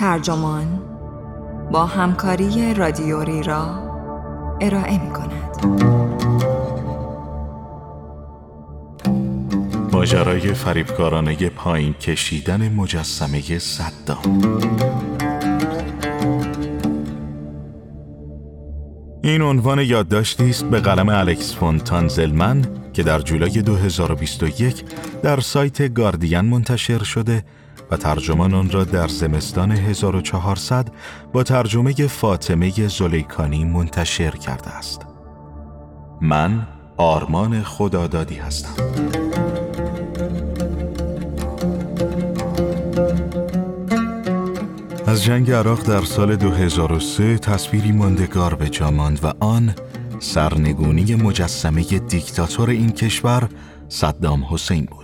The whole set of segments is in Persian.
ترجمان با همکاری رادیوری را ارائه می کند. ماجرای فریبکارانه پایین کشیدن مجسمه صدام این عنوان یادداشتی است به قلم الکس فونتان زلمن که در جولای 2021 در سایت گاردین منتشر شده و ترجمان آن را در زمستان 1400 با ترجمه فاطمه زلیکانی منتشر کرده است. من آرمان خدادادی هستم. از جنگ عراق در سال 2003 تصویری ماندگار به جا ماند و آن سرنگونی مجسمه دیکتاتور این کشور صدام حسین بود.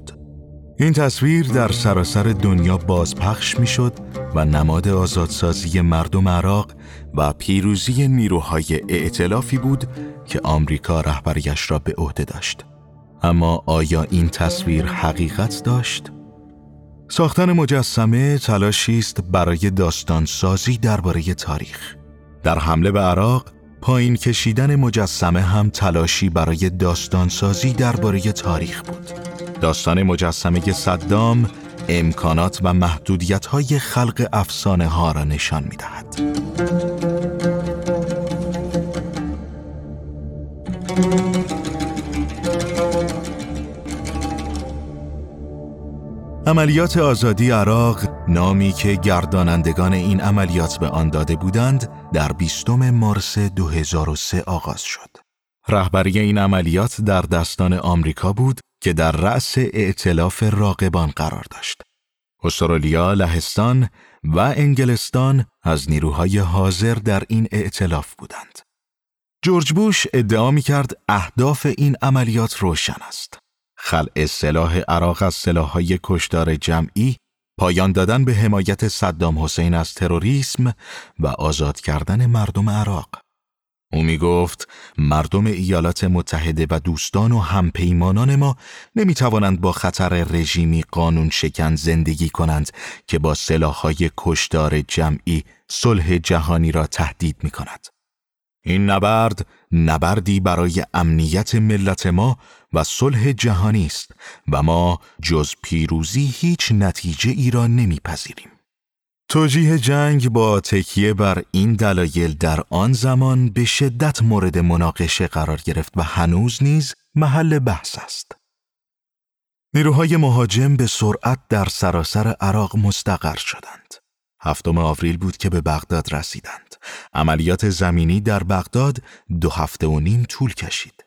این تصویر در سراسر دنیا بازپخش می‌شد و نماد آزادسازی مردم عراق و پیروزی نیروهای ائتلافی بود که آمریکا رهبریش را به عهده داشت. اما آیا این تصویر حقیقت داشت؟ ساختن مجسمه تلاشی است برای داستانسازی درباره تاریخ. در حمله به عراق پایین کشیدن مجسمه هم تلاشی برای داستانسازی درباره تاریخ بود. داستان مجسمه صدام امکانات و محدودیت های خلق افسانه ها را نشان می دهد. عملیات آزادی عراق نامی که گردانندگان این عملیات به آن داده بودند در 20 مارس 2003 آغاز شد. رهبری این عملیات در دستان آمریکا بود که در رأس ائتلاف راقبان قرار داشت. استرالیا، لهستان و انگلستان از نیروهای حاضر در این ائتلاف بودند. جورج بوش ادعا می کرد اهداف این عملیات روشن است. خلع سلاح عراق از سلاحهای کشدار جمعی، پایان دادن به حمایت صدام حسین از تروریسم و آزاد کردن مردم عراق. او می گفت مردم ایالات متحده و دوستان و همپیمانان ما نمی توانند با خطر رژیمی قانون شکن زندگی کنند که با سلاحهای کشدار جمعی صلح جهانی را تهدید می کند. این نبرد نبردی برای امنیت ملت ما و صلح جهانی است و ما جز پیروزی هیچ نتیجه ای را نمیپذیریم. توجیه جنگ با تکیه بر این دلایل در آن زمان به شدت مورد مناقشه قرار گرفت و هنوز نیز محل بحث است. نیروهای مهاجم به سرعت در سراسر عراق مستقر شدند. هفتم آوریل بود که به بغداد رسیدند. عملیات زمینی در بغداد دو هفته و نیم طول کشید.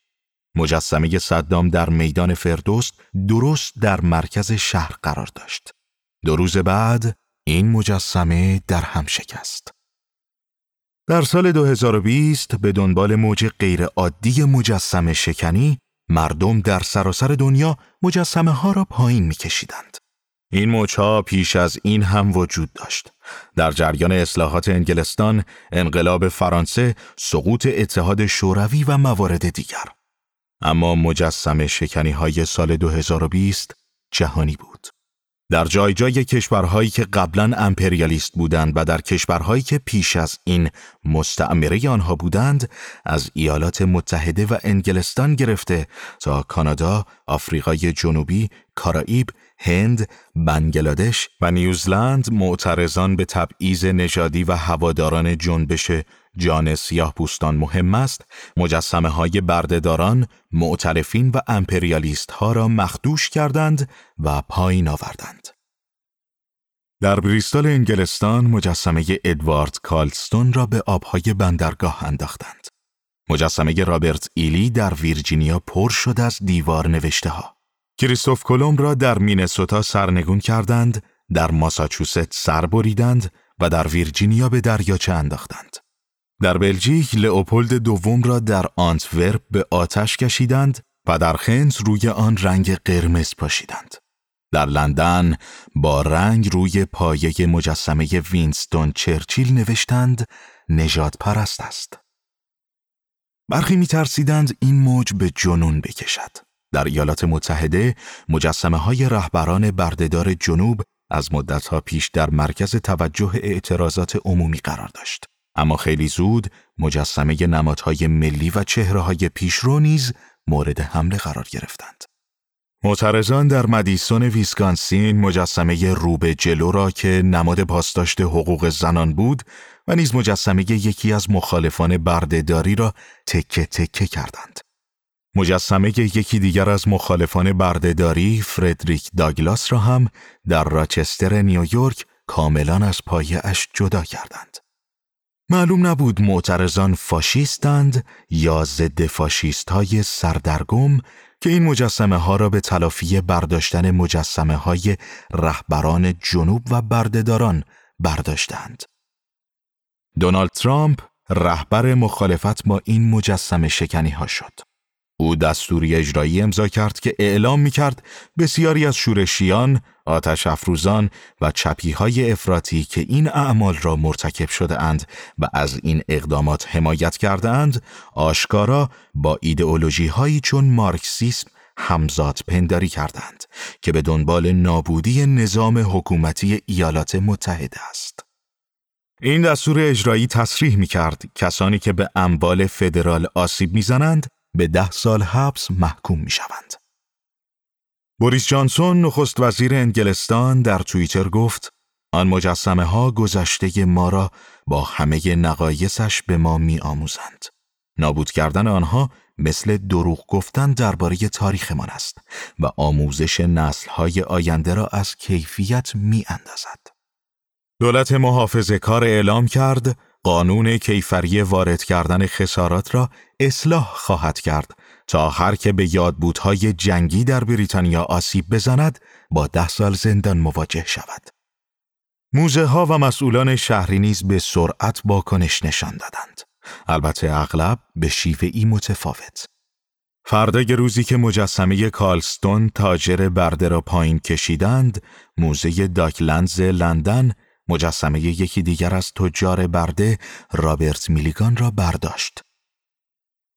مجسمه صدام در میدان فردوست درست در مرکز شهر قرار داشت. دو روز بعد این مجسمه در هم شکست. در سال 2020 به دنبال موج غیرعادی مجسمه شکنی مردم در سراسر دنیا مجسمه ها را پایین میکشیدند. این موچها پیش از این هم وجود داشت. در جریان اصلاحات انگلستان، انقلاب فرانسه، سقوط اتحاد شوروی و موارد دیگر. اما مجسم شکنی های سال 2020 جهانی بود. در جای جای کشورهایی که قبلا امپریالیست بودند و در کشورهایی که پیش از این مستعمره آنها بودند از ایالات متحده و انگلستان گرفته تا کانادا، آفریقای جنوبی، کارائیب، هند، بنگلادش و نیوزلند معترضان به تبعیض نژادی و هواداران جنبش جان سیاه پوستان مهم است، مجسمه های بردهداران، معترفین و امپریالیست ها را مخدوش کردند و پایین آوردند. در بریستال انگلستان مجسمه ادوارد کالستون را به آبهای بندرگاه انداختند. مجسمه رابرت ایلی در ویرجینیا پر شد از دیوار نوشته ها. کریستوف کلم را در مینسوتا سرنگون کردند، در ماساچوست سر بریدند و در ویرجینیا به دریاچه انداختند. در بلژیک لئوپولد دوم را در آنتورپ به آتش کشیدند و در خنت روی آن رنگ قرمز پاشیدند. در لندن با رنگ روی پایه مجسمه وینستون چرچیل نوشتند نژاد پرست است. برخی می ترسیدند این موج به جنون بکشد. در ایالات متحده مجسمه های رهبران بردهدار جنوب از مدتها پیش در مرکز توجه اعتراضات عمومی قرار داشت. اما خیلی زود مجسمه نمادهای ملی و چهرههای پیشرو نیز مورد حمله قرار گرفتند. معترضان در مدیسون ویسکانسین مجسمه روبه جلو را که نماد پاسداشت حقوق زنان بود و نیز مجسمه یکی از مخالفان بردهداری را تکه تکه کردند. مجسمه یکی دیگر از مخالفان بردهداری فردریک داگلاس را هم در راچستر نیویورک کاملا از پایه اش جدا کردند. معلوم نبود معترضان فاشیستند یا ضد فاشیست های سردرگم که این مجسمه ها را به تلافی برداشتن مجسمه های رهبران جنوب و بردهداران برداشتند. دونالد ترامپ رهبر مخالفت با این مجسمه شکنی ها شد. او دستوری اجرایی امضا کرد که اعلام می کرد بسیاری از شورشیان، آتش افروزان و چپی های افراطی که این اعمال را مرتکب شده اند و از این اقدامات حمایت کرده اند، آشکارا با ایدئولوژی هایی چون مارکسیسم همزاد پنداری کردند که به دنبال نابودی نظام حکومتی ایالات متحده است. این دستور اجرایی تصریح می کرد کسانی که به اموال فدرال آسیب می‌زنند به ده سال حبس محکوم می شوند. بوریس جانسون نخست وزیر انگلستان در توییتر گفت آن مجسمه ها گذشته ما را با همه نقایصش به ما می آموزند. نابود کردن آنها مثل دروغ گفتن درباره تاریخمان است و آموزش های آینده را از کیفیت می اندازد. دولت محافظه کار اعلام کرد قانون کیفری وارد کردن خسارات را اصلاح خواهد کرد تا هر که به یادبودهای جنگی در بریتانیا آسیب بزند با ده سال زندان مواجه شود. موزه ها و مسئولان شهری نیز به سرعت کنش نشان دادند. البته اغلب به شیوه متفاوت. فردای روزی که مجسمه کالستون تاجر برده را پایین کشیدند، موزه داکلندز لندن مجسمه یکی دیگر از تجار برده رابرت میلیگان را برداشت.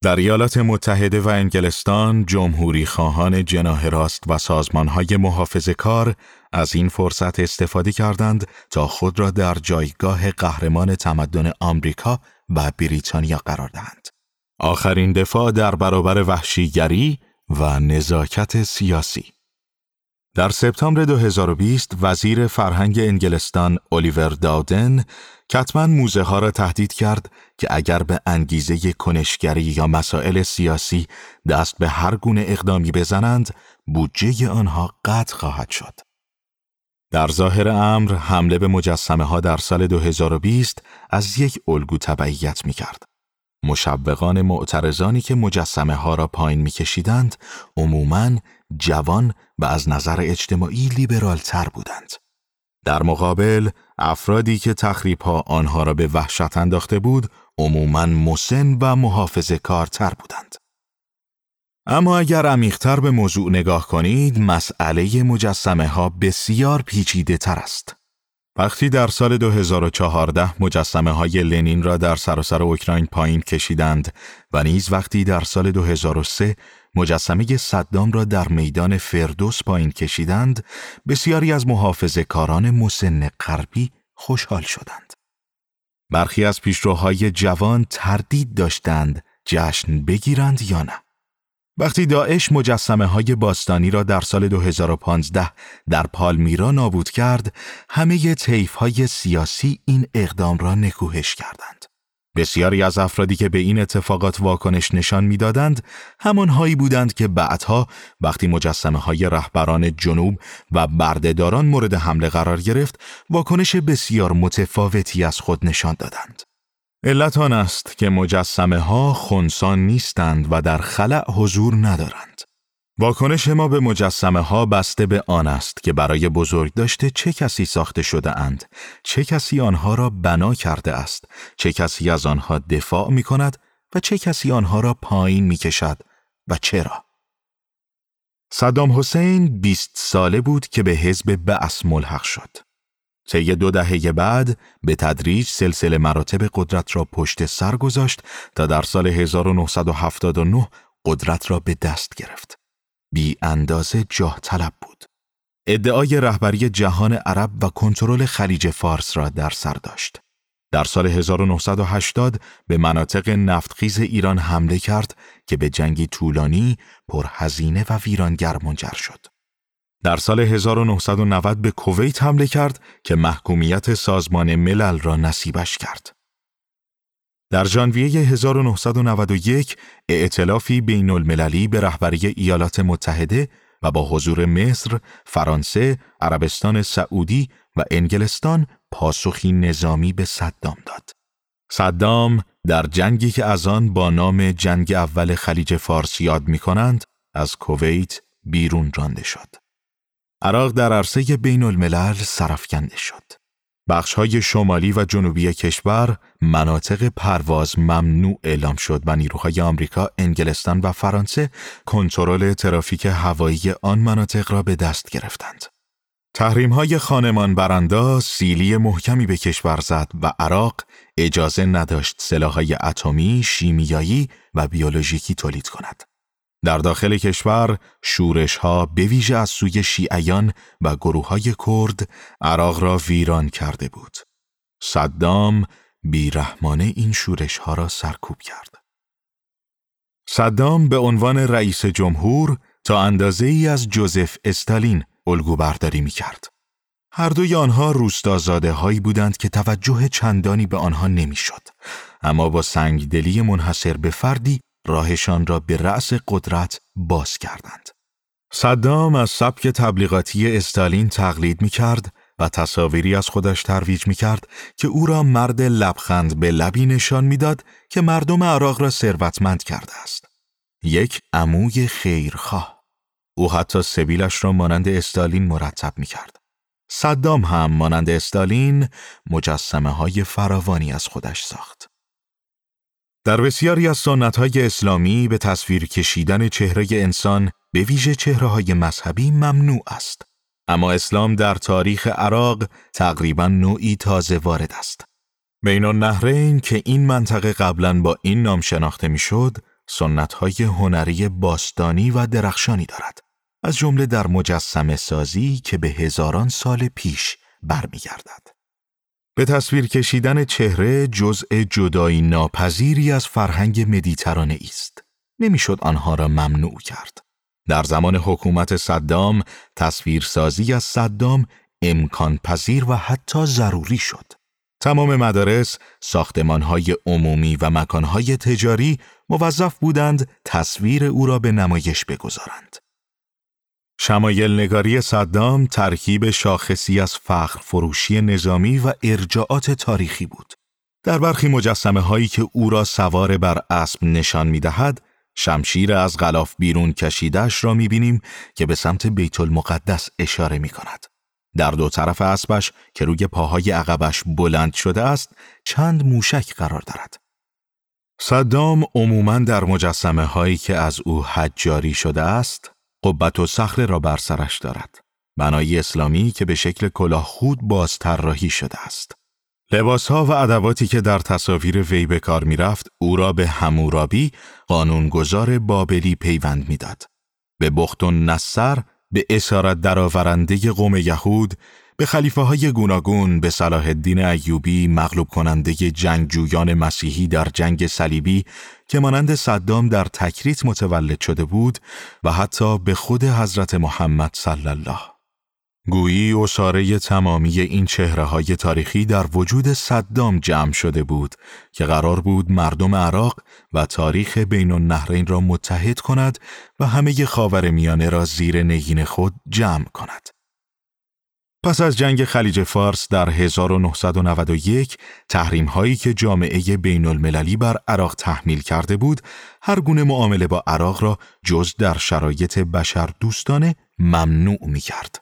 در ایالات متحده و انگلستان جمهوری خواهان جناه راست و سازمانهای محافظ کار از این فرصت استفاده کردند تا خود را در جایگاه قهرمان تمدن آمریکا و بریتانیا قرار دهند. آخرین دفاع در برابر وحشیگری و نزاکت سیاسی در سپتامبر 2020 وزیر فرهنگ انگلستان الیور داودن کتمن موزه ها را تهدید کرد که اگر به انگیزه کنشگری یا مسائل سیاسی دست به هر گونه اقدامی بزنند بودجه آنها قطع خواهد شد. در ظاهر امر حمله به مجسمه ها در سال 2020 از یک الگو تبعیت می کرد. مشبقان معترضانی که مجسمه ها را پایین می کشیدند عموماً جوان و از نظر اجتماعی لیبرال تر بودند. در مقابل افرادی که تخریب ها آنها را به وحشت انداخته بود عموماً مسن و محافظ کارتر بودند. اما اگر عمیقتر به موضوع نگاه کنید مسئله مجسمه ها بسیار پیچیده تر است. وقتی در سال 2014 مجسمه های لنین را در سراسر اوکراین پایین کشیدند و نیز وقتی در سال 2003 مجسمه صدام را در میدان فردوس پایین کشیدند، بسیاری از محافظ کاران مسن غربی خوشحال شدند. برخی از پیشروهای جوان تردید داشتند جشن بگیرند یا نه. وقتی داعش مجسمه های باستانی را در سال 2015 در پالمیرا نابود کرد، همه طیف های سیاسی این اقدام را نکوهش کردند. بسیاری از افرادی که به این اتفاقات واکنش نشان می‌دادند همانهایی بودند که بعدها وقتی مجسمه های رهبران جنوب و بردهداران مورد حمله قرار گرفت واکنش بسیار متفاوتی از خود نشان دادند. علت آن است که مجسمه ها خونسان نیستند و در خلع حضور ندارند. واکنش ما به مجسمه ها بسته به آن است که برای بزرگ داشته چه کسی ساخته شده اند، چه کسی آنها را بنا کرده است، چه کسی از آنها دفاع می کند و چه کسی آنها را پایین می کشد و چرا. صدام حسین 20 ساله بود که به حزب بعث ملحق شد. طی دو دهه بعد به تدریج سلسله مراتب قدرت را پشت سر گذاشت تا در سال 1979 قدرت را به دست گرفت. بی اندازه جاه طلب بود. ادعای رهبری جهان عرب و کنترل خلیج فارس را در سر داشت. در سال 1980 به مناطق نفتخیز ایران حمله کرد که به جنگی طولانی، پرهزینه و ویرانگر منجر شد. در سال 1990 به کویت حمله کرد که محکومیت سازمان ملل را نصیبش کرد. در ژانویه 1991 ائتلافی بین المللی به رهبری ایالات متحده و با حضور مصر، فرانسه، عربستان سعودی و انگلستان پاسخی نظامی به صدام داد. صدام در جنگی که از آن با نام جنگ اول خلیج فارس یاد می کنند، از کویت بیرون رانده شد. عراق در عرصه بین الملل سرفکنده شد. بخش های شمالی و جنوبی کشور مناطق پرواز ممنوع اعلام شد و نیروهای آمریکا، انگلستان و فرانسه کنترل ترافیک هوایی آن مناطق را به دست گرفتند. تحریم های خانمان برانداز سیلی محکمی به کشور زد و عراق اجازه نداشت سلاحهای اتمی، شیمیایی و بیولوژیکی تولید کند. در داخل کشور شورش ها به ویژه از سوی شیعیان و گروه های کرد عراق را ویران کرده بود. صدام بیرحمانه این شورش ها را سرکوب کرد. صدام به عنوان رئیس جمهور تا اندازه ای از جوزف استالین الگو برداری می کرد. هر دوی آنها روستازاده هایی بودند که توجه چندانی به آنها نمی‌شد. اما با سنگدلی منحصر به فردی راهشان را به رأس قدرت باز کردند. صدام از سبک تبلیغاتی استالین تقلید می کرد و تصاویری از خودش ترویج می کرد که او را مرد لبخند به لبی نشان می‌داد که مردم عراق را ثروتمند کرده است. یک عموی خیرخواه. او حتی سبیلش را مانند استالین مرتب می کرد. صدام هم مانند استالین مجسمه های فراوانی از خودش ساخت. در بسیاری از های اسلامی به تصویر کشیدن چهره انسان به ویژه چهره های مذهبی ممنوع است. اما اسلام در تاریخ عراق تقریبا نوعی تازه وارد است. بین النهرین که این منطقه قبلا با این نام شناخته می‌شد، سنت های هنری باستانی و درخشانی دارد. از جمله در مجسم سازی که به هزاران سال پیش برمیگردد. به تصویر کشیدن چهره جزء جدایی ناپذیری از فرهنگ مدیترانه است. نمی‌شد آنها را ممنوع کرد. در زمان حکومت صدام تصویرسازی از صدام امکان پذیر و حتی ضروری شد. تمام مدارس، ساختمانهای عمومی و مکانهای تجاری موظف بودند تصویر او را به نمایش بگذارند. شمایل نگاری صدام ترکیب شاخصی از فخر فروشی نظامی و ارجاعات تاریخی بود. در برخی مجسمه هایی که او را سوار بر اسب نشان می دهد، شمشیر از غلاف بیرون کشیدش را می بینیم که به سمت بیت المقدس اشاره می کند. در دو طرف اسبش که روی پاهای عقبش بلند شده است، چند موشک قرار دارد. صدام عموماً در مجسمه هایی که از او حجاری شده است، قبت و صخره را بر سرش دارد. بنای اسلامی که به شکل کلاه خود باز طراحی شده است. لباس ها و ادواتی که در تصاویر وی به کار می رفت او را به همورابی قانونگذار بابلی پیوند می‌داد. به بخت و نصر به اسارت درآورنده قوم یهود به خلیفه های گوناگون به صلاح الدین ایوبی مغلوب کننده جنگجویان مسیحی در جنگ صلیبی که مانند صدام در تکریت متولد شده بود و حتی به خود حضرت محمد صلی الله گویی اصاره تمامی این چهره های تاریخی در وجود صدام جمع شده بود که قرار بود مردم عراق و تاریخ بین النهرین را متحد کند و همه خاور میانه را زیر نگین خود جمع کند. پس از جنگ خلیج فارس در 1991 تحریم هایی که جامعه بین المللی بر عراق تحمیل کرده بود هر گونه معامله با عراق را جز در شرایط بشر دوستانه ممنوع می کرد.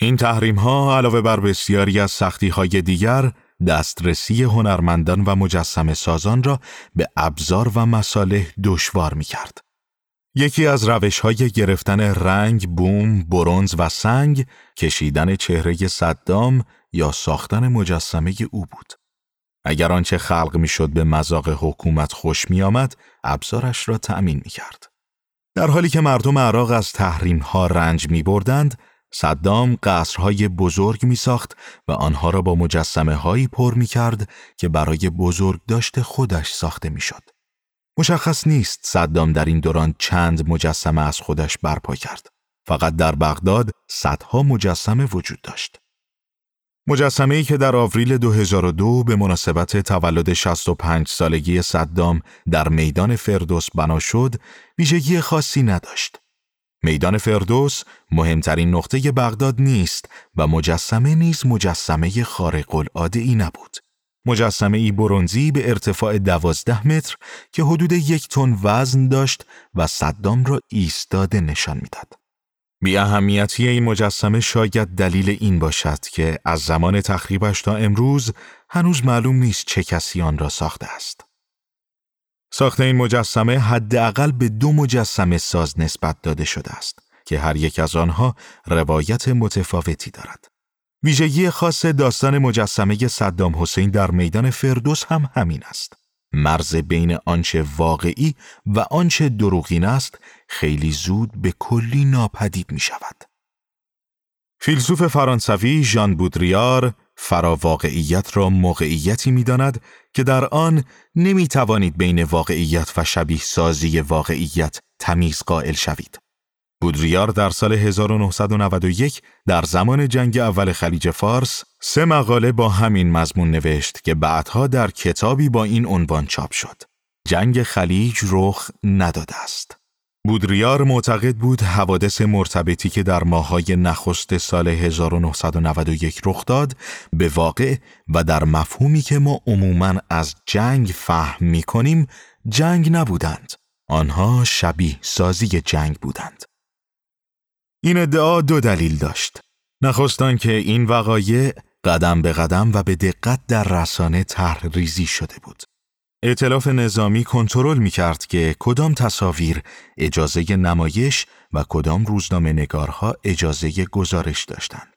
این تحریم ها علاوه بر بسیاری از سختی های دیگر دسترسی هنرمندان و مجسم سازان را به ابزار و مصالح دشوار می کرد. یکی از روش های گرفتن رنگ، بوم، برونز و سنگ کشیدن چهره صدام یا ساختن مجسمه او بود. اگر آنچه خلق می‌شد به مذاق حکومت خوش می آمد، ابزارش را تأمین می کرد. در حالی که مردم عراق از تحریم ها رنج می بردند، صدام قصرهای بزرگ می ساخت و آنها را با مجسمه هایی پر می کرد که برای بزرگ داشته خودش ساخته می شد. مشخص نیست صدام در این دوران چند مجسمه از خودش برپا کرد. فقط در بغداد صدها مجسمه وجود داشت. مجسمه ای که در آوریل 2002 به مناسبت تولد 65 سالگی صدام در میدان فردوس بنا شد، ویژگی خاصی نداشت. میدان فردوس مهمترین نقطه بغداد نیست و مجسمه نیز مجسمه خارق العاده ای نبود. مجسمه ای برونزی به ارتفاع دوازده متر که حدود یک تن وزن داشت و صدام را ایستاده نشان می‌داد. بی اهمیتی این مجسمه شاید دلیل این باشد که از زمان تخریبش تا امروز هنوز معلوم نیست چه کسی آن را ساخته است. ساخت این مجسمه حداقل به دو مجسمه ساز نسبت داده شده است که هر یک از آنها روایت متفاوتی دارد. ویژگی خاص داستان مجسمه صدام حسین در میدان فردوس هم همین است. مرز بین آنچه واقعی و آنچه دروغین است خیلی زود به کلی ناپدید می شود. فیلسوف فرانسوی ژان بودریار فراواقعیت را موقعیتی می داند که در آن نمی توانید بین واقعیت و شبیه سازی واقعیت تمیز قائل شوید. بودریار در سال 1991 در زمان جنگ اول خلیج فارس سه مقاله با همین مضمون نوشت که بعدها در کتابی با این عنوان چاپ شد. جنگ خلیج رخ نداده است. بودریار معتقد بود حوادث مرتبطی که در ماهای نخست سال 1991 رخ داد به واقع و در مفهومی که ما عموماً از جنگ فهم می کنیم جنگ نبودند. آنها شبیه سازی جنگ بودند. این ادعا دو دلیل داشت. نخستان که این وقایع قدم به قدم و به دقت در رسانه طرح ریزی شده بود. ائتلاف نظامی کنترل می کرد که کدام تصاویر اجازه نمایش و کدام روزنامه نگارها اجازه گزارش داشتند.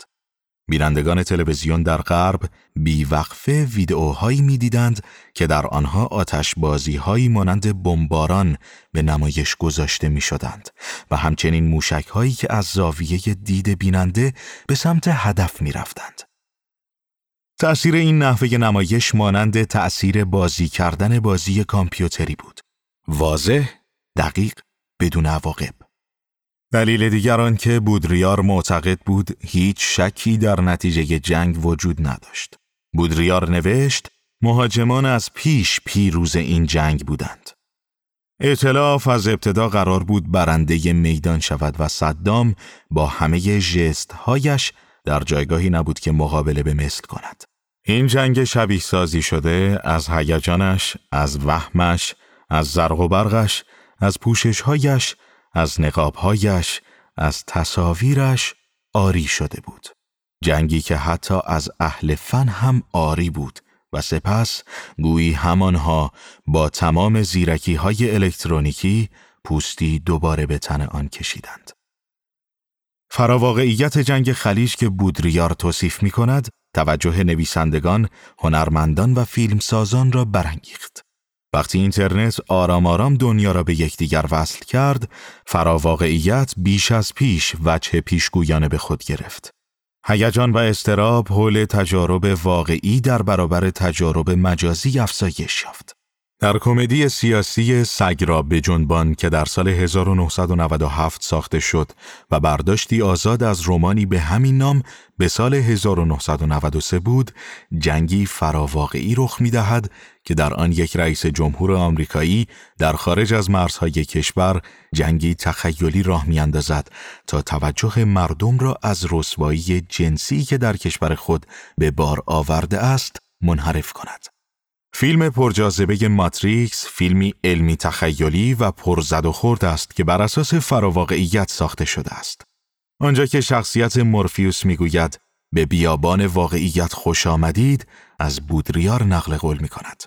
بینندگان تلویزیون در غرب بیوقفه ویدئوهایی می‌دیدند که در آنها آتش هایی مانند بمباران به نمایش گذاشته می شدند و همچنین موشک هایی که از زاویه دید بیننده به سمت هدف می رفتند. تأثیر این نحوه نمایش مانند تأثیر بازی کردن بازی کامپیوتری بود. واضح، دقیق، بدون عواقب. دلیل دیگر آن که بودریار معتقد بود هیچ شکی در نتیجه جنگ وجود نداشت. بودریار نوشت مهاجمان از پیش پیروز این جنگ بودند. اعتلاف از ابتدا قرار بود برنده میدان شود و صدام با همه جست هایش در جایگاهی نبود که مقابله به مثل کند. این جنگ شبیه سازی شده از هیجانش، از وهمش، از زرق و برقش، از پوششهایش، از نقابهایش، از تصاویرش آری شده بود. جنگی که حتی از اهل فن هم آری بود و سپس گویی همانها با تمام زیرکی های الکترونیکی پوستی دوباره به تن آن کشیدند. فراواقعیت جنگ خلیج که بودریار توصیف می کند توجه نویسندگان، هنرمندان و فیلمسازان را برانگیخت. وقتی اینترنت آرام آرام دنیا را به یکدیگر وصل کرد، فراواقعیت بیش از پیش وجه پیشگویانه به خود گرفت. هیجان و استراب حول تجارب واقعی در برابر تجارب مجازی افزایش یافت. در کمدی سیاسی سگ را به جنبان که در سال 1997 ساخته شد و برداشتی آزاد از رومانی به همین نام به سال 1993 بود، جنگی فراواقعی رخ می دهد که در آن یک رئیس جمهور آمریکایی در خارج از مرزهای کشور جنگی تخیلی راه می اندازد تا توجه مردم را از رسوایی جنسی که در کشور خود به بار آورده است منحرف کند. فیلم پرجاذبه ماتریکس فیلمی علمی تخیلی و پرزد و خورد است که بر اساس فراواقعیت ساخته شده است. آنجا که شخصیت مورفیوس می‌گوید به بیابان واقعیت خوش آمدید از بودریار نقل قول می کند.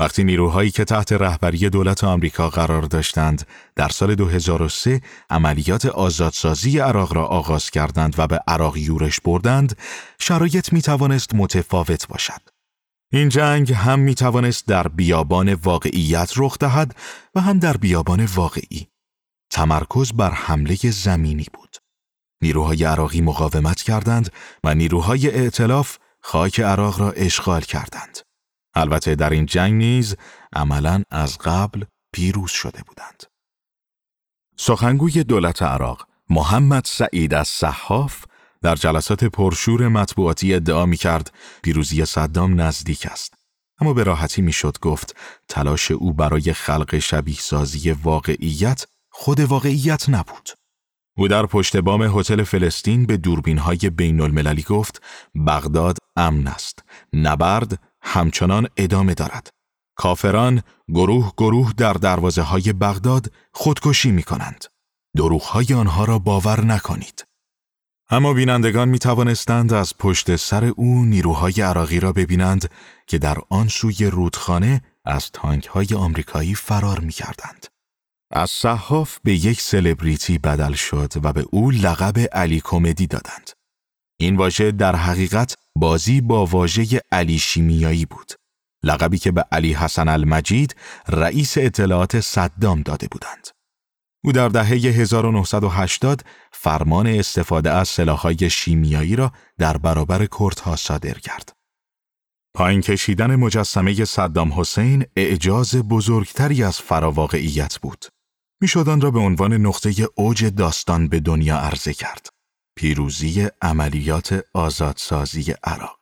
وقتی نیروهایی که تحت رهبری دولت آمریکا قرار داشتند در سال 2003 عملیات آزادسازی عراق را آغاز کردند و به عراق یورش بردند شرایط می توانست متفاوت باشد. این جنگ هم می توانست در بیابان واقعیت رخ دهد و هم در بیابان واقعی. تمرکز بر حمله زمینی بود. نیروهای عراقی مقاومت کردند و نیروهای ائتلاف خاک عراق را اشغال کردند. البته در این جنگ نیز عملا از قبل پیروز شده بودند. سخنگوی دولت عراق محمد سعید از صحاف در جلسات پرشور مطبوعاتی ادعا می کرد پیروزی صدام نزدیک است. اما به راحتی می‌شد گفت تلاش او برای خلق شبیه سازی واقعیت خود واقعیت نبود. او در پشت بام هتل فلسطین به دوربین های بین المللی گفت بغداد امن است. نبرد همچنان ادامه دارد. کافران گروه گروه در دروازه های بغداد خودکشی می کنند. دروغ های آنها را باور نکنید. اما بینندگان می توانستند از پشت سر او نیروهای عراقی را ببینند که در آن سوی رودخانه از تانک های آمریکایی فرار می کردند. از صحاف به یک سلبریتی بدل شد و به او لقب علی کمدی دادند. این واژه در حقیقت بازی با واژه علی شیمیایی بود. لقبی که به علی حسن المجید رئیس اطلاعات صدام داده بودند. او در دهه 1980 فرمان استفاده از سلاحهای شیمیایی را در برابر کردها صادر کرد. پایین کشیدن مجسمه صدام حسین اعجاز بزرگتری از فراواقعیت بود. می‌شد آن را به عنوان نقطه اوج داستان به دنیا عرضه کرد. پیروزی عملیات آزادسازی عراق.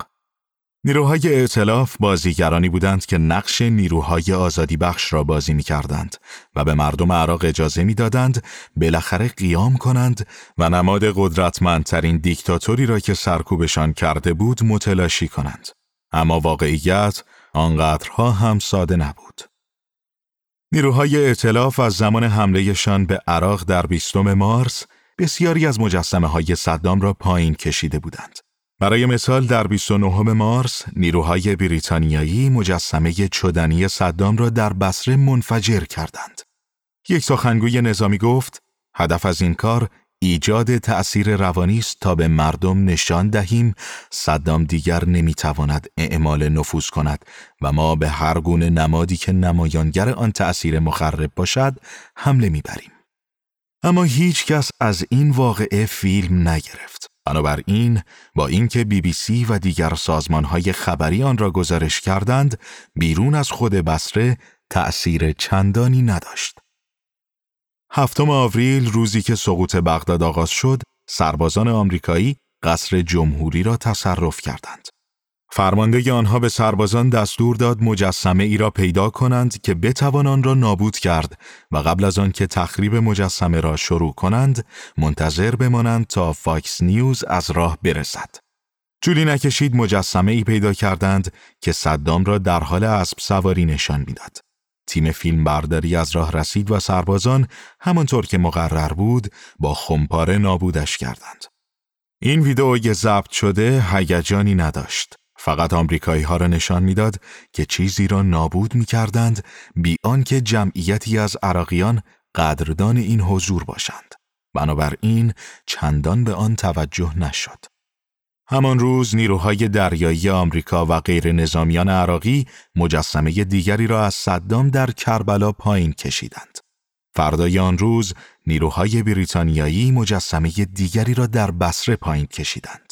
نیروهای ائتلاف بازیگرانی بودند که نقش نیروهای آزادی بخش را بازی می کردند و به مردم عراق اجازه می دادند بالاخره قیام کنند و نماد قدرتمندترین دیکتاتوری را که سرکوبشان کرده بود متلاشی کنند. اما واقعیت آنقدرها هم ساده نبود. نیروهای ائتلاف از زمان حملهشان به عراق در 20 مارس بسیاری از مجسمه های صدام را پایین کشیده بودند. برای مثال در 29 مارس نیروهای بریتانیایی مجسمه چدنی صدام را در بصره منفجر کردند. یک سخنگوی نظامی گفت هدف از این کار ایجاد تأثیر روانی است تا به مردم نشان دهیم صدام دیگر نمی‌تواند اعمال نفوذ کند و ما به هر گونه نمادی که نمایانگر آن تأثیر مخرب باشد حمله می‌بریم. اما هیچ کس از این واقعه فیلم نگرفت. بنابراین با اینکه بی بی سی و دیگر سازمانهای خبری آن را گزارش کردند بیرون از خود بصره تأثیر چندانی نداشت. هفتم آوریل روزی که سقوط بغداد آغاز شد سربازان آمریکایی قصر جمهوری را تصرف کردند. فرمانده آنها به سربازان دستور داد مجسمه ای را پیدا کنند که بتوان آن را نابود کرد و قبل از آن که تخریب مجسمه را شروع کنند منتظر بمانند تا فاکس نیوز از راه برسد. جولی نکشید مجسمه ای پیدا کردند که صدام را در حال اسب سواری نشان می‌داد. تیم فیلم برداری از راه رسید و سربازان همانطور که مقرر بود با خمپاره نابودش کردند. این ویدئوی ضبط شده هیجانی نداشت. فقط آمریکایی ها را نشان می‌داد که چیزی را نابود می کردند بی آنکه جمعیتی از عراقیان قدردان این حضور باشند. بنابراین چندان به آن توجه نشد. همان روز نیروهای دریایی آمریکا و غیر نظامیان عراقی مجسمه دیگری را از صدام در کربلا پایین کشیدند. فردای آن روز نیروهای بریتانیایی مجسمه دیگری را در بسره پایین کشیدند.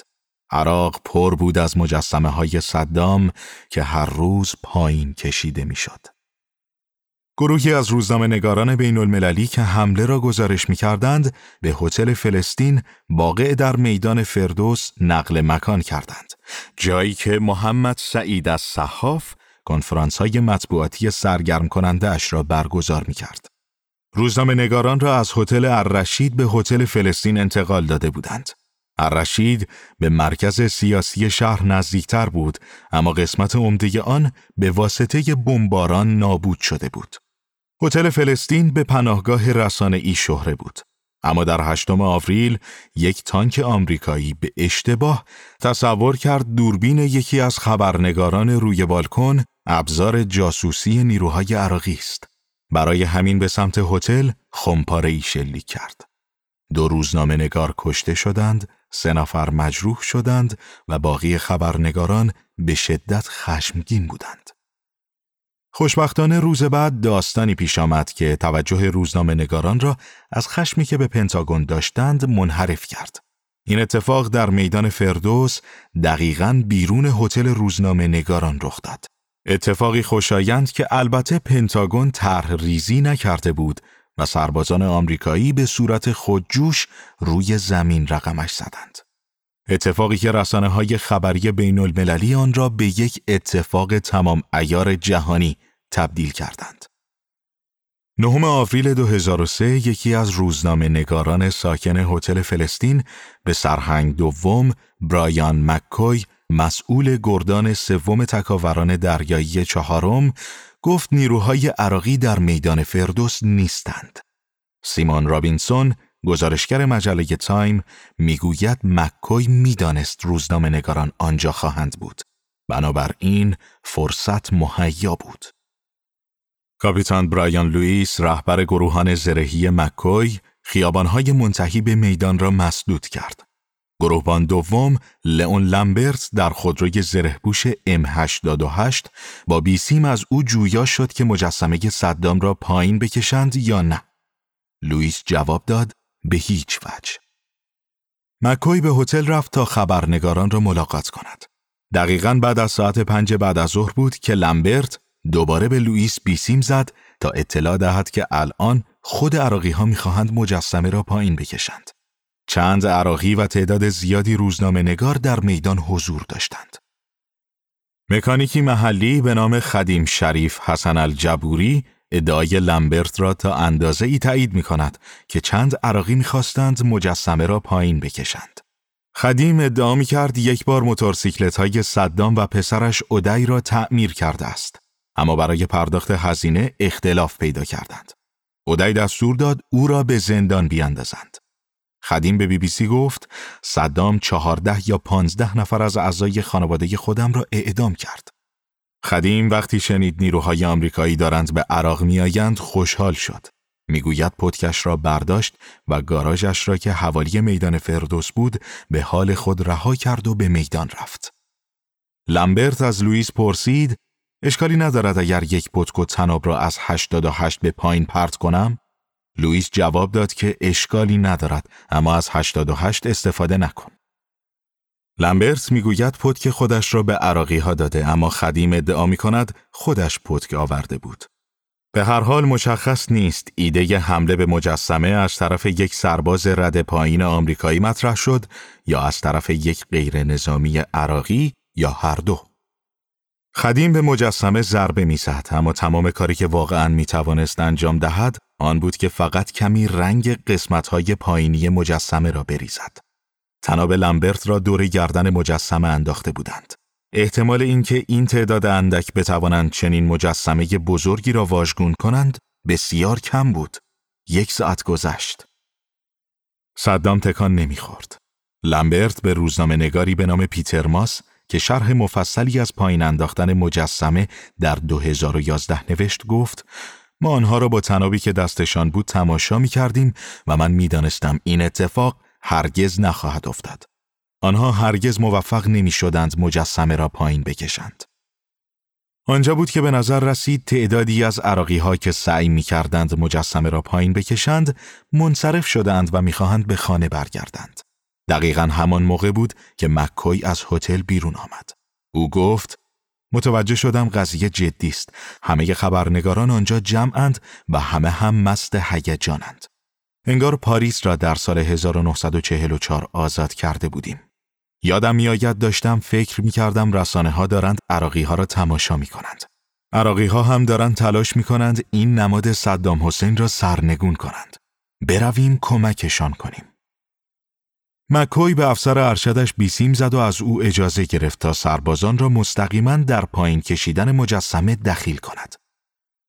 عراق پر بود از مجسمه های صدام که هر روز پایین کشیده می‌شد. گروهی از روزنامه نگاران بین المللی که حمله را گزارش می کردند به هتل فلسطین واقع در میدان فردوس نقل مکان کردند. جایی که محمد سعید از صحاف کنفرانس های مطبوعاتی سرگرم کننده اش را برگزار می کرد. روزنامه نگاران را از هتل الرشید به هتل فلسطین انتقال داده بودند. الرشید به مرکز سیاسی شهر نزدیکتر بود اما قسمت عمده آن به واسطه بمباران نابود شده بود. هتل فلسطین به پناهگاه رسانه ای شهره بود. اما در هشتم آوریل یک تانک آمریکایی به اشتباه تصور کرد دوربین یکی از خبرنگاران روی بالکن ابزار جاسوسی نیروهای عراقی است. برای همین به سمت هتل خمپاره ای شلیک کرد. دو روزنامه نگار کشته شدند، سه نفر مجروح شدند و باقی خبرنگاران به شدت خشمگین بودند. خوشبختانه روز بعد داستانی پیش آمد که توجه روزنامه نگاران را از خشمی که به پنتاگون داشتند منحرف کرد. این اتفاق در میدان فردوس دقیقا بیرون هتل روزنامه نگاران رخ داد. اتفاقی خوشایند که البته پنتاگون طرح ریزی نکرده بود و سربازان آمریکایی به صورت خودجوش روی زمین رقمش زدند. اتفاقی که رسانه های خبری بین المللی آن را به یک اتفاق تمام ایار جهانی تبدیل کردند. نهم آوریل 2003 یکی از روزنامه نگاران ساکن هتل فلسطین به سرهنگ دوم برایان مککوی مسئول گردان سوم تکاوران دریایی چهارم گفت نیروهای عراقی در میدان فردوس نیستند. سیمون رابینسون گزارشگر مجله تایم می‌گوید مکوی می‌دانست روزنامه نگاران آنجا خواهند بود. بنابراین فرصت مهیا بود. کاپیتان برایان لوئیس رهبر گروهان زرهی مکوی خیابانهای منتهی به میدان را مسدود کرد. گروهبان دوم لئون لمبرت در خودروی زره‌پوش M828 با بیسیم از او جویا شد که مجسمه صدام را پایین بکشند یا نه. لوئیس جواب داد به هیچ وجه. مکوی به هتل رفت تا خبرنگاران را ملاقات کند. دقیقا بعد از ساعت پنج بعد از ظهر بود که لمبرت دوباره به لوئیس بیسیم زد تا اطلاع دهد که الان خود عراقی ها می‌خواهند مجسمه را پایین بکشند. چند عراقی و تعداد زیادی روزنامه نگار در میدان حضور داشتند. مکانیکی محلی به نام خدیم شریف حسن الجبوری ادعای لمبرت را تا اندازه ای تایید می کند که چند عراقی می‌خواستند مجسمه را پایین بکشند. خدیم ادعا می کرد یک بار موتورسیکلت های صدام و پسرش اودی را تعمیر کرده است. اما برای پرداخت هزینه اختلاف پیدا کردند. اودی دستور داد او را به زندان بیاندازند. خدیم به بی بی سی گفت صدام چهارده یا پانزده نفر از اعضای خانواده خودم را اعدام کرد. خدیم وقتی شنید نیروهای آمریکایی دارند به عراق میآیند خوشحال شد. می‌گوید پتکش را برداشت و گاراژش را که حوالی میدان فردوس بود به حال خود رها کرد و به میدان رفت. لمبرت از لوئیس پرسید اشکالی ندارد اگر یک پتک و تناب را از 88 به پایین پرت کنم؟ لوئیس جواب داد که اشکالی ندارد اما از 88 استفاده نکن. لمبرت می‌گوید پتک خودش را به عراقی ها داده اما خدیم ادعا می کند خودش پتک آورده بود. به هر حال مشخص نیست ایده حمله به مجسمه از طرف یک سرباز رد پایین آمریکایی مطرح شد یا از طرف یک غیر نظامی عراقی یا هر دو. خدیم به مجسمه ضربه می‌زد اما تمام کاری که واقعا می توانست انجام دهد آن بود که فقط کمی رنگ قسمتهای پایینی مجسمه را بریزد. تناب لمبرت را دور گردن مجسمه انداخته بودند. احتمال اینکه این تعداد اندک بتوانند چنین مجسمه بزرگی را واژگون کنند بسیار کم بود. یک ساعت گذشت. صدام تکان نمی‌خورد. لمبرت به روزنامه نگاری به نام پیتر ماس که شرح مفصلی از پایین انداختن مجسمه در 2011 نوشت گفت ما آنها را با تنابی که دستشان بود تماشا می کردیم و من می دانستم این اتفاق هرگز نخواهد افتاد. آنها هرگز موفق نمی شدند مجسمه را پایین بکشند. آنجا بود که به نظر رسید تعدادی از عراقی ها که سعی می کردند مجسمه را پایین بکشند منصرف شدند و می‌خواهند به خانه برگردند. دقیقا همان موقع بود که مکوی از هتل بیرون آمد. او گفت متوجه شدم قضیه جدی است. همه خبرنگاران آنجا جمعند و همه هم مست هیجانند. انگار پاریس را در سال 1944 آزاد کرده بودیم. یادم میآید داشتم فکر می کردم رسانه ها دارند عراقی ها را تماشا می کنند. عراقی ها هم دارند تلاش می کنند این نماد صدام حسین را سرنگون کنند. برویم کمکشان کنیم. مکوی به افسر ارشدش بیسیم زد و از او اجازه گرفت تا سربازان را مستقیما در پایین کشیدن مجسمه دخیل کند.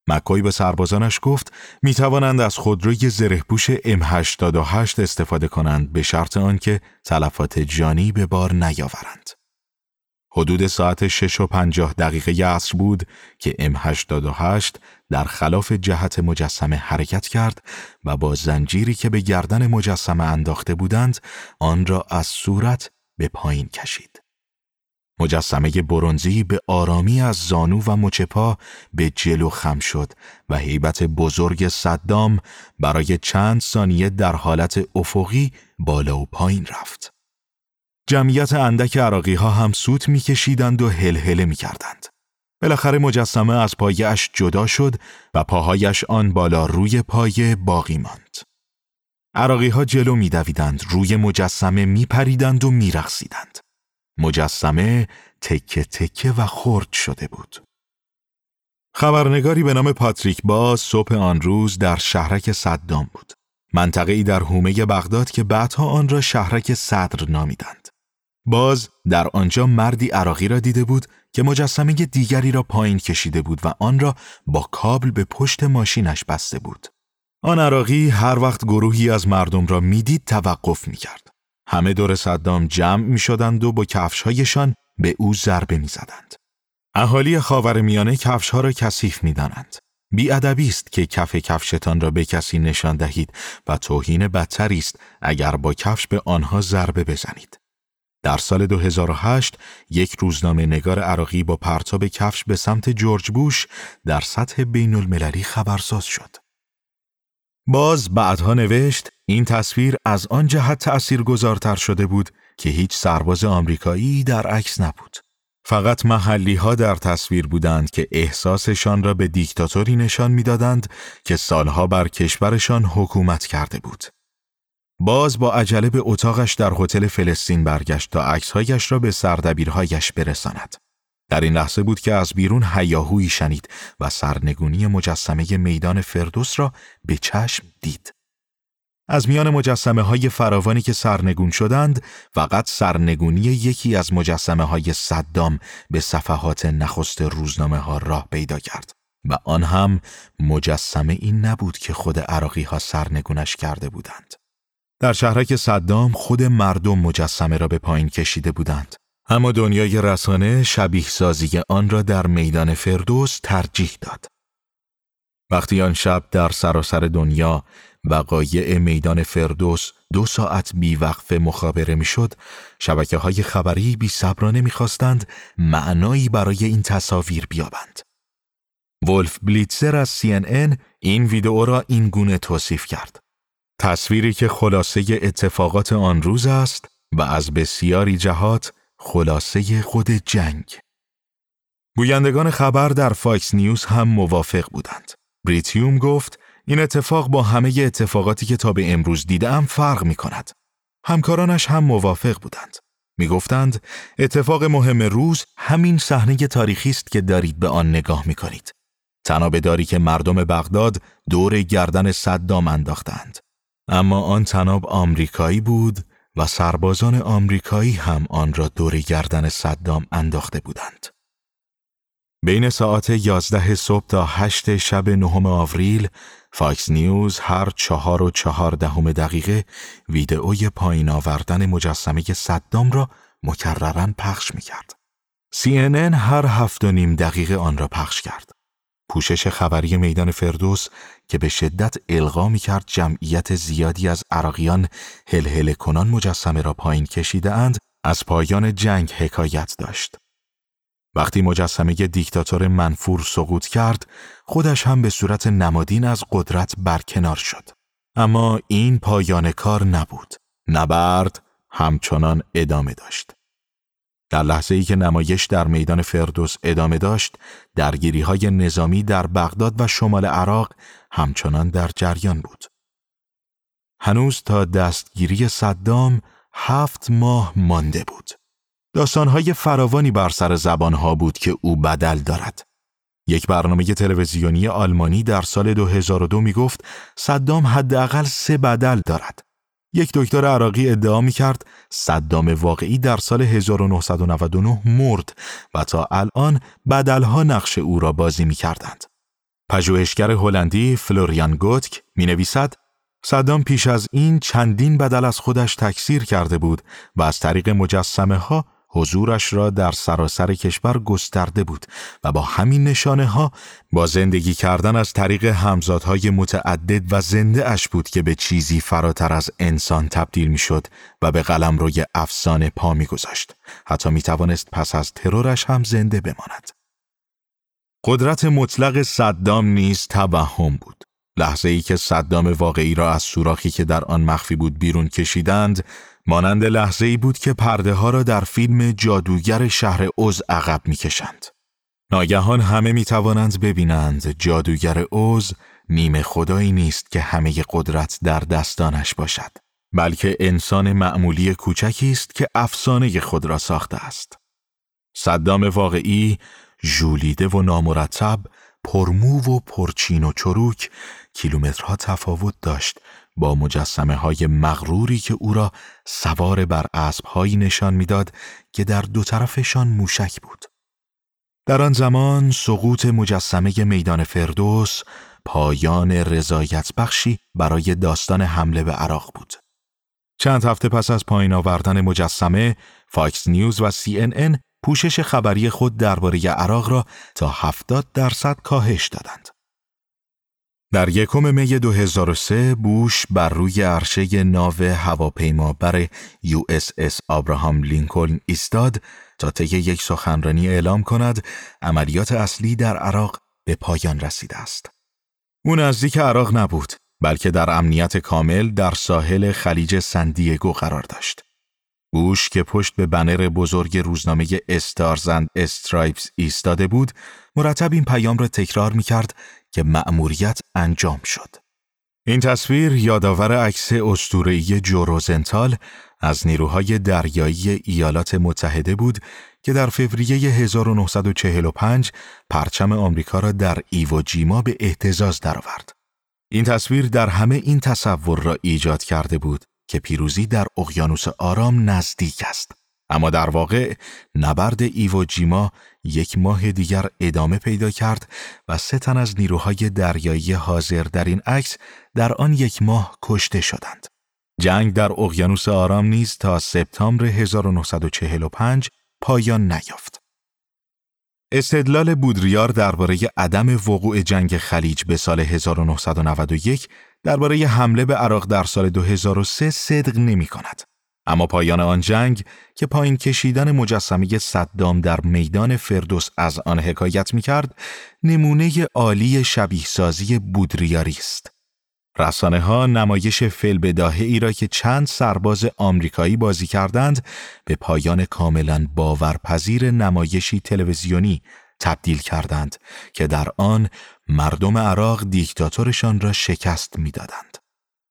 مکوی به سربازانش گفت می توانند از خودروی زرهپوش M88 استفاده کنند به شرط آنکه تلفات جانی به بار نیاورند. حدود ساعت 6 و 50 دقیقه عصر بود که M88 در خلاف جهت مجسمه حرکت کرد و با زنجیری که به گردن مجسمه انداخته بودند آن را از صورت به پایین کشید. مجسمه برونزی به آرامی از زانو و مچپا به جلو خم شد و هیبت بزرگ صدام برای چند ثانیه در حالت افقی بالا و پایین رفت. جمعیت اندک عراقی ها هم سوت میکشیدند و هلهله می‌کردند. بالاخره مجسمه از پایش جدا شد و پاهایش آن بالا روی پایه باقی ماند. عراقی ها جلو میدویدند روی مجسمه میپریدند و میرقصیدند. مجسمه تکه تکه و خرد شده بود. خبرنگاری به نام پاتریک باز صبح آن روز در شهرک صدام بود. منطقه ای در حومه بغداد که بعدها آن را شهرک صدر نامیدند. باز در آنجا مردی عراقی را دیده بود که مجسمه دیگری را پایین کشیده بود و آن را با کابل به پشت ماشینش بسته بود. آن عراقی هر وقت گروهی از مردم را می‌دید توقف می‌کرد. همه دور صدام جمع می شدند و با کفشهایشان به او ضربه می زدند. اهالی خاور میانه کفش ها را کثیف می دانند. است که کف کفشتان را به کسی نشان دهید و توهین بدتری است اگر با کفش به آنها ضربه بزنید. در سال 2008 یک روزنامه نگار عراقی با پرتاب کفش به سمت جورج بوش در سطح بین المللی خبرساز شد. باز بعدها نوشت این تصویر از آن جهت تأثیر گذارتر شده بود که هیچ سرباز آمریکایی در عکس نبود. فقط محلی ها در تصویر بودند که احساسشان را به دیکتاتوری نشان می‌دادند که سالها بر کشورشان حکومت کرده بود. باز با عجله به اتاقش در هتل فلسطین برگشت تا عکسهایش را به سردبیرهایش برساند. در این لحظه بود که از بیرون هیاهویی شنید و سرنگونی مجسمه میدان فردوس را به چشم دید. از میان مجسمه های فراوانی که سرنگون شدند فقط سرنگونی یکی از مجسمه های صدام به صفحات نخست روزنامه ها راه پیدا کرد و آن هم مجسمه این نبود که خود عراقی ها سرنگونش کرده بودند. در شهرک صدام خود مردم مجسمه را به پایین کشیده بودند. اما دنیای رسانه شبیه سازی آن را در میدان فردوس ترجیح داد. وقتی آن شب در سراسر دنیا وقایع میدان فردوس دو ساعت وقف مخابره می‌شد، شبکه های خبری بی صبرانه می‌خواستند معنایی برای این تصاویر بیابند. ولف بلیتزر از CNN این ویدئو را این گونه توصیف کرد. تصویری که خلاصه اتفاقات آن روز است و از بسیاری جهات خلاصه خود جنگ. گویندگان خبر در فاکس نیوز هم موافق بودند. بریت هیوم گفت این اتفاق با همه اتفاقاتی که تا به امروز دیدم فرق می کند. همکارانش هم موافق بودند. می گفتند اتفاق مهم روز همین صحنه تاریخی است که دارید به آن نگاه می کنید. طناب داری که مردم بغداد دور گردن صدام انداختند. اما آن طناب آمریکایی بود و سربازان آمریکایی هم آن را دور گردن صدام انداخته بودند. بین ساعت 11 صبح تا 8 شب نهم آوریل فاکس نیوز هر چهار و چهار دهم دقیقه ویدئوی پایین آوردن مجسمه صدام را مکررا پخش می کرد. CNN هر هفت و نیم دقیقه آن را پخش کرد. پوشش خبری میدان فردوس که به شدت القا می کرد جمعیت زیادی از عراقیان هلهله کنان مجسمه را پایین کشیده اند از پایان جنگ حکایت داشت. وقتی مجسمه دیکتاتور منفور سقوط کرد، خودش هم به صورت نمادین از قدرت برکنار شد. اما این پایان کار نبود. نبرد همچنان ادامه داشت. در لحظه ای که نمایش در میدان فردوس ادامه داشت، درگیری های نظامی در بغداد و شمال عراق همچنان در جریان بود. هنوز تا دستگیری صدام هفت ماه مانده بود. داستانهای فراوانی بر سر زبانها بود که او بدل دارد. یک برنامه تلویزیونی آلمانی در سال 2002 می گفت صدام حداقل سه بدل دارد. یک دکتر عراقی ادعا می کرد صدام واقعی در سال 1999 مرد و تا الان بدلها نقش او را بازی می کردند. پژوهشگر هلندی فلوریان گوتک می نویسد صدام پیش از این چندین بدل از خودش تکثیر کرده بود و از طریق مجسمه ها حضورش را در سراسر کشور گسترده بود و با همین نشانه ها با زندگی کردن از طریق همزادهای متعدد و زنده اش بود که به چیزی فراتر از انسان تبدیل می شد و به قلم روی افسانه پا می گذاشت. حتی می توانست پس از ترورش هم زنده بماند. قدرت مطلق صدام نیز توهم بود. لحظه ای که صدام واقعی را از سوراخی که در آن مخفی بود بیرون کشیدند مانند لحظه ای بود که پرده ها را در فیلم جادوگر شهر اوز عقب می‌کشند. ناگهان همه می توانند ببینند جادوگر اوز نیمه خدایی نیست که همه قدرت در دستانش باشد بلکه انسان معمولی کوچکی است که افسانه خود را ساخته است. صدام واقعی ژولیده و نامرتب پرمو و پرچین و چروک کیلومترها تفاوت داشت با مجسمه های مغروری که او را سوار بر اسبهایی نشان می‌داد که در دو طرفشان موشک بود. در آن زمان سقوط مجسمه میدان فردوس پایان رضایت بخشی برای داستان حمله به عراق بود. چند هفته پس از پایین آوردن مجسمه، فاکس نیوز و CNN پوشش خبری خود درباره عراق را تا 70 درصد کاهش دادند. در یکم می 2003 بوش بر روی عرشه ناو هواپیما بر USS آبراهام لینکلن ایستاد تا طی یک سخنرانی اعلام کند عملیات اصلی در عراق به پایان رسیده است. او نزدیک عراق نبود بلکه در امنیت کامل در ساحل خلیج سندیگو قرار داشت. بوش که پشت به بنر بزرگ روزنامه استارزند استرایپس ایستاده بود مرتب این پیام را تکرار می کرد که مأموریت انجام شد. این تصویر یادآور عکس اسطوره‌ای جوروزنتال از نیروهای دریایی ایالات متحده بود که در فوریه 1945 پرچم آمریکا را در ایووجیما به اهتزاز درآورد. این تصویر در همه این تصور را ایجاد کرده بود که پیروزی در اقیانوس آرام نزدیک است. اما در واقع نبرد ایووجیما یک ماه دیگر ادامه پیدا کرد و سه تن از نیروهای دریایی حاضر در این عکس در آن یک ماه کشته شدند. جنگ در اقیانوس آرام نیز تا سپتامبر 1945 پایان نیافت. استدلال بودریار درباره عدم وقوع جنگ خلیج به سال 1991 درباره حمله به عراق در سال 2003 صدق نمی کند. اما پایان آن جنگ که پایین کشیدن مجسمه صدام در میدان فردوس از آن حکایت می کرد، نمونه عالی شبیه سازی بودریاری است. رسانه ها نمایش فیل بداهه ای را که چند سرباز آمریکایی بازی کردند به پایان کاملا باورپذیر نمایشی تلویزیونی تبدیل کردند که در آن مردم عراق دیکتاتورشان را شکست می‌دادند.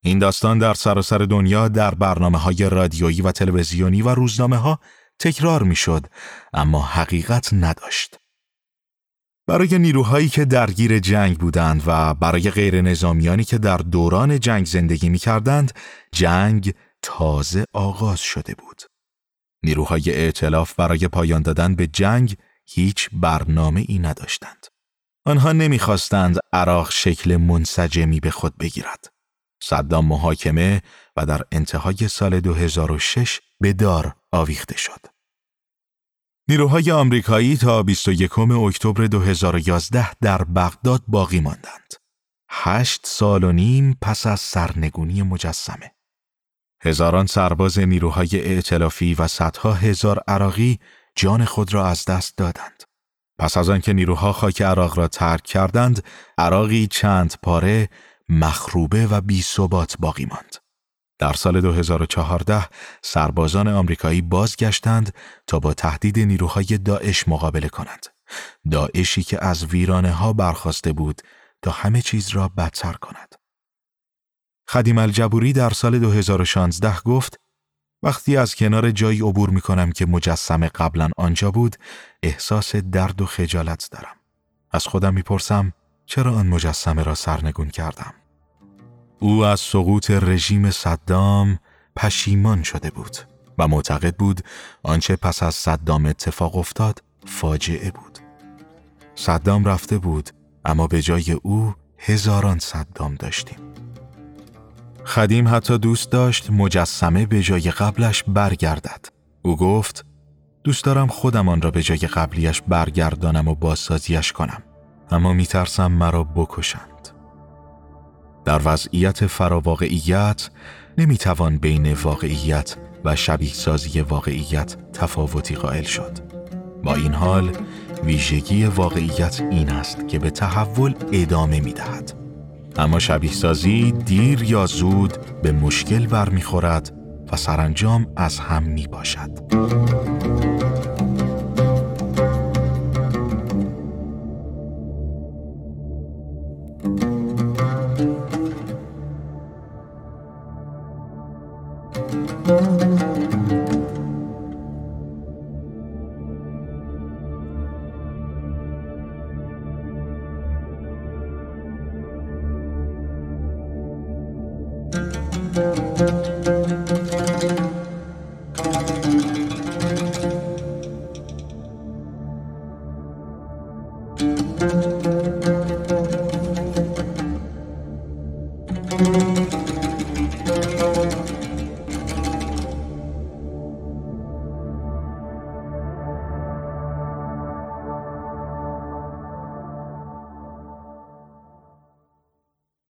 این داستان در سراسر دنیا در برنامه های رادیویی و تلویزیونی و روزنامه ها تکرار می‌شد اما حقیقت نداشت. برای نیروهایی که درگیر جنگ بودند و برای غیر نظامیانی که در دوران جنگ زندگی می کردند، جنگ تازه آغاز شده بود. نیروهای ائتلاف برای پایان دادن به جنگ هیچ برنامه ای نداشتند. آنها نمی‌خواستند عراق شکل منسجمی به خود بگیرد. صدام محاکمه و در انتهای سال 2006 به دار آویخته شد. نیروهای آمریکایی تا 21 اکتبر 2011 در بغداد باقی ماندند. هشت سال و نیم پس از سرنگونی مجسمه. هزاران سرباز نیروهای ائتلافی و صدها هزار عراقی جان خود را از دست دادند. پس از آنکه نیروها خاک عراق را ترک کردند، عراقی چند پاره مخروبه و بی ثبات باقی ماند. در سال 2014 سربازان آمریکایی بازگشتند تا با تهدید نیروهای داعش مقابله کنند. داعشی که از ویرانه ها برخواسته بود تا همه چیز را بدتر کند. خدیم الجبوری در سال 2016 گفت وقتی از کنار جایی عبور می کنم که مجسم قبلا آنجا بود احساس درد و خجالت دارم. از خودم می‌پرسم چرا آن مجسمه را سرنگون کردم؟ او از سقوط رژیم صدام پشیمان شده بود و معتقد بود آنچه پس از صدام اتفاق افتاد فاجعه بود. صدام رفته بود اما به جای او هزاران صدام داشتیم. خدیم حتی دوست داشت مجسمه به جای قبلش برگردد. او گفت دوست دارم خودم آن را به جای قبلیش برگردانم و بازسازیش کنم. اما میترسم مرا بکشند. در وضعیت فراواقعیت نمی‌توان بین واقعیت و شبیه سازی واقعیت تفاوتی قائل شد. با این حال ویژگی واقعیت این است که به تحول ادامه می دهد. اما شبیه سازی دیر یا زود به مشکل برمیخورد و سرانجام از هم می باشد.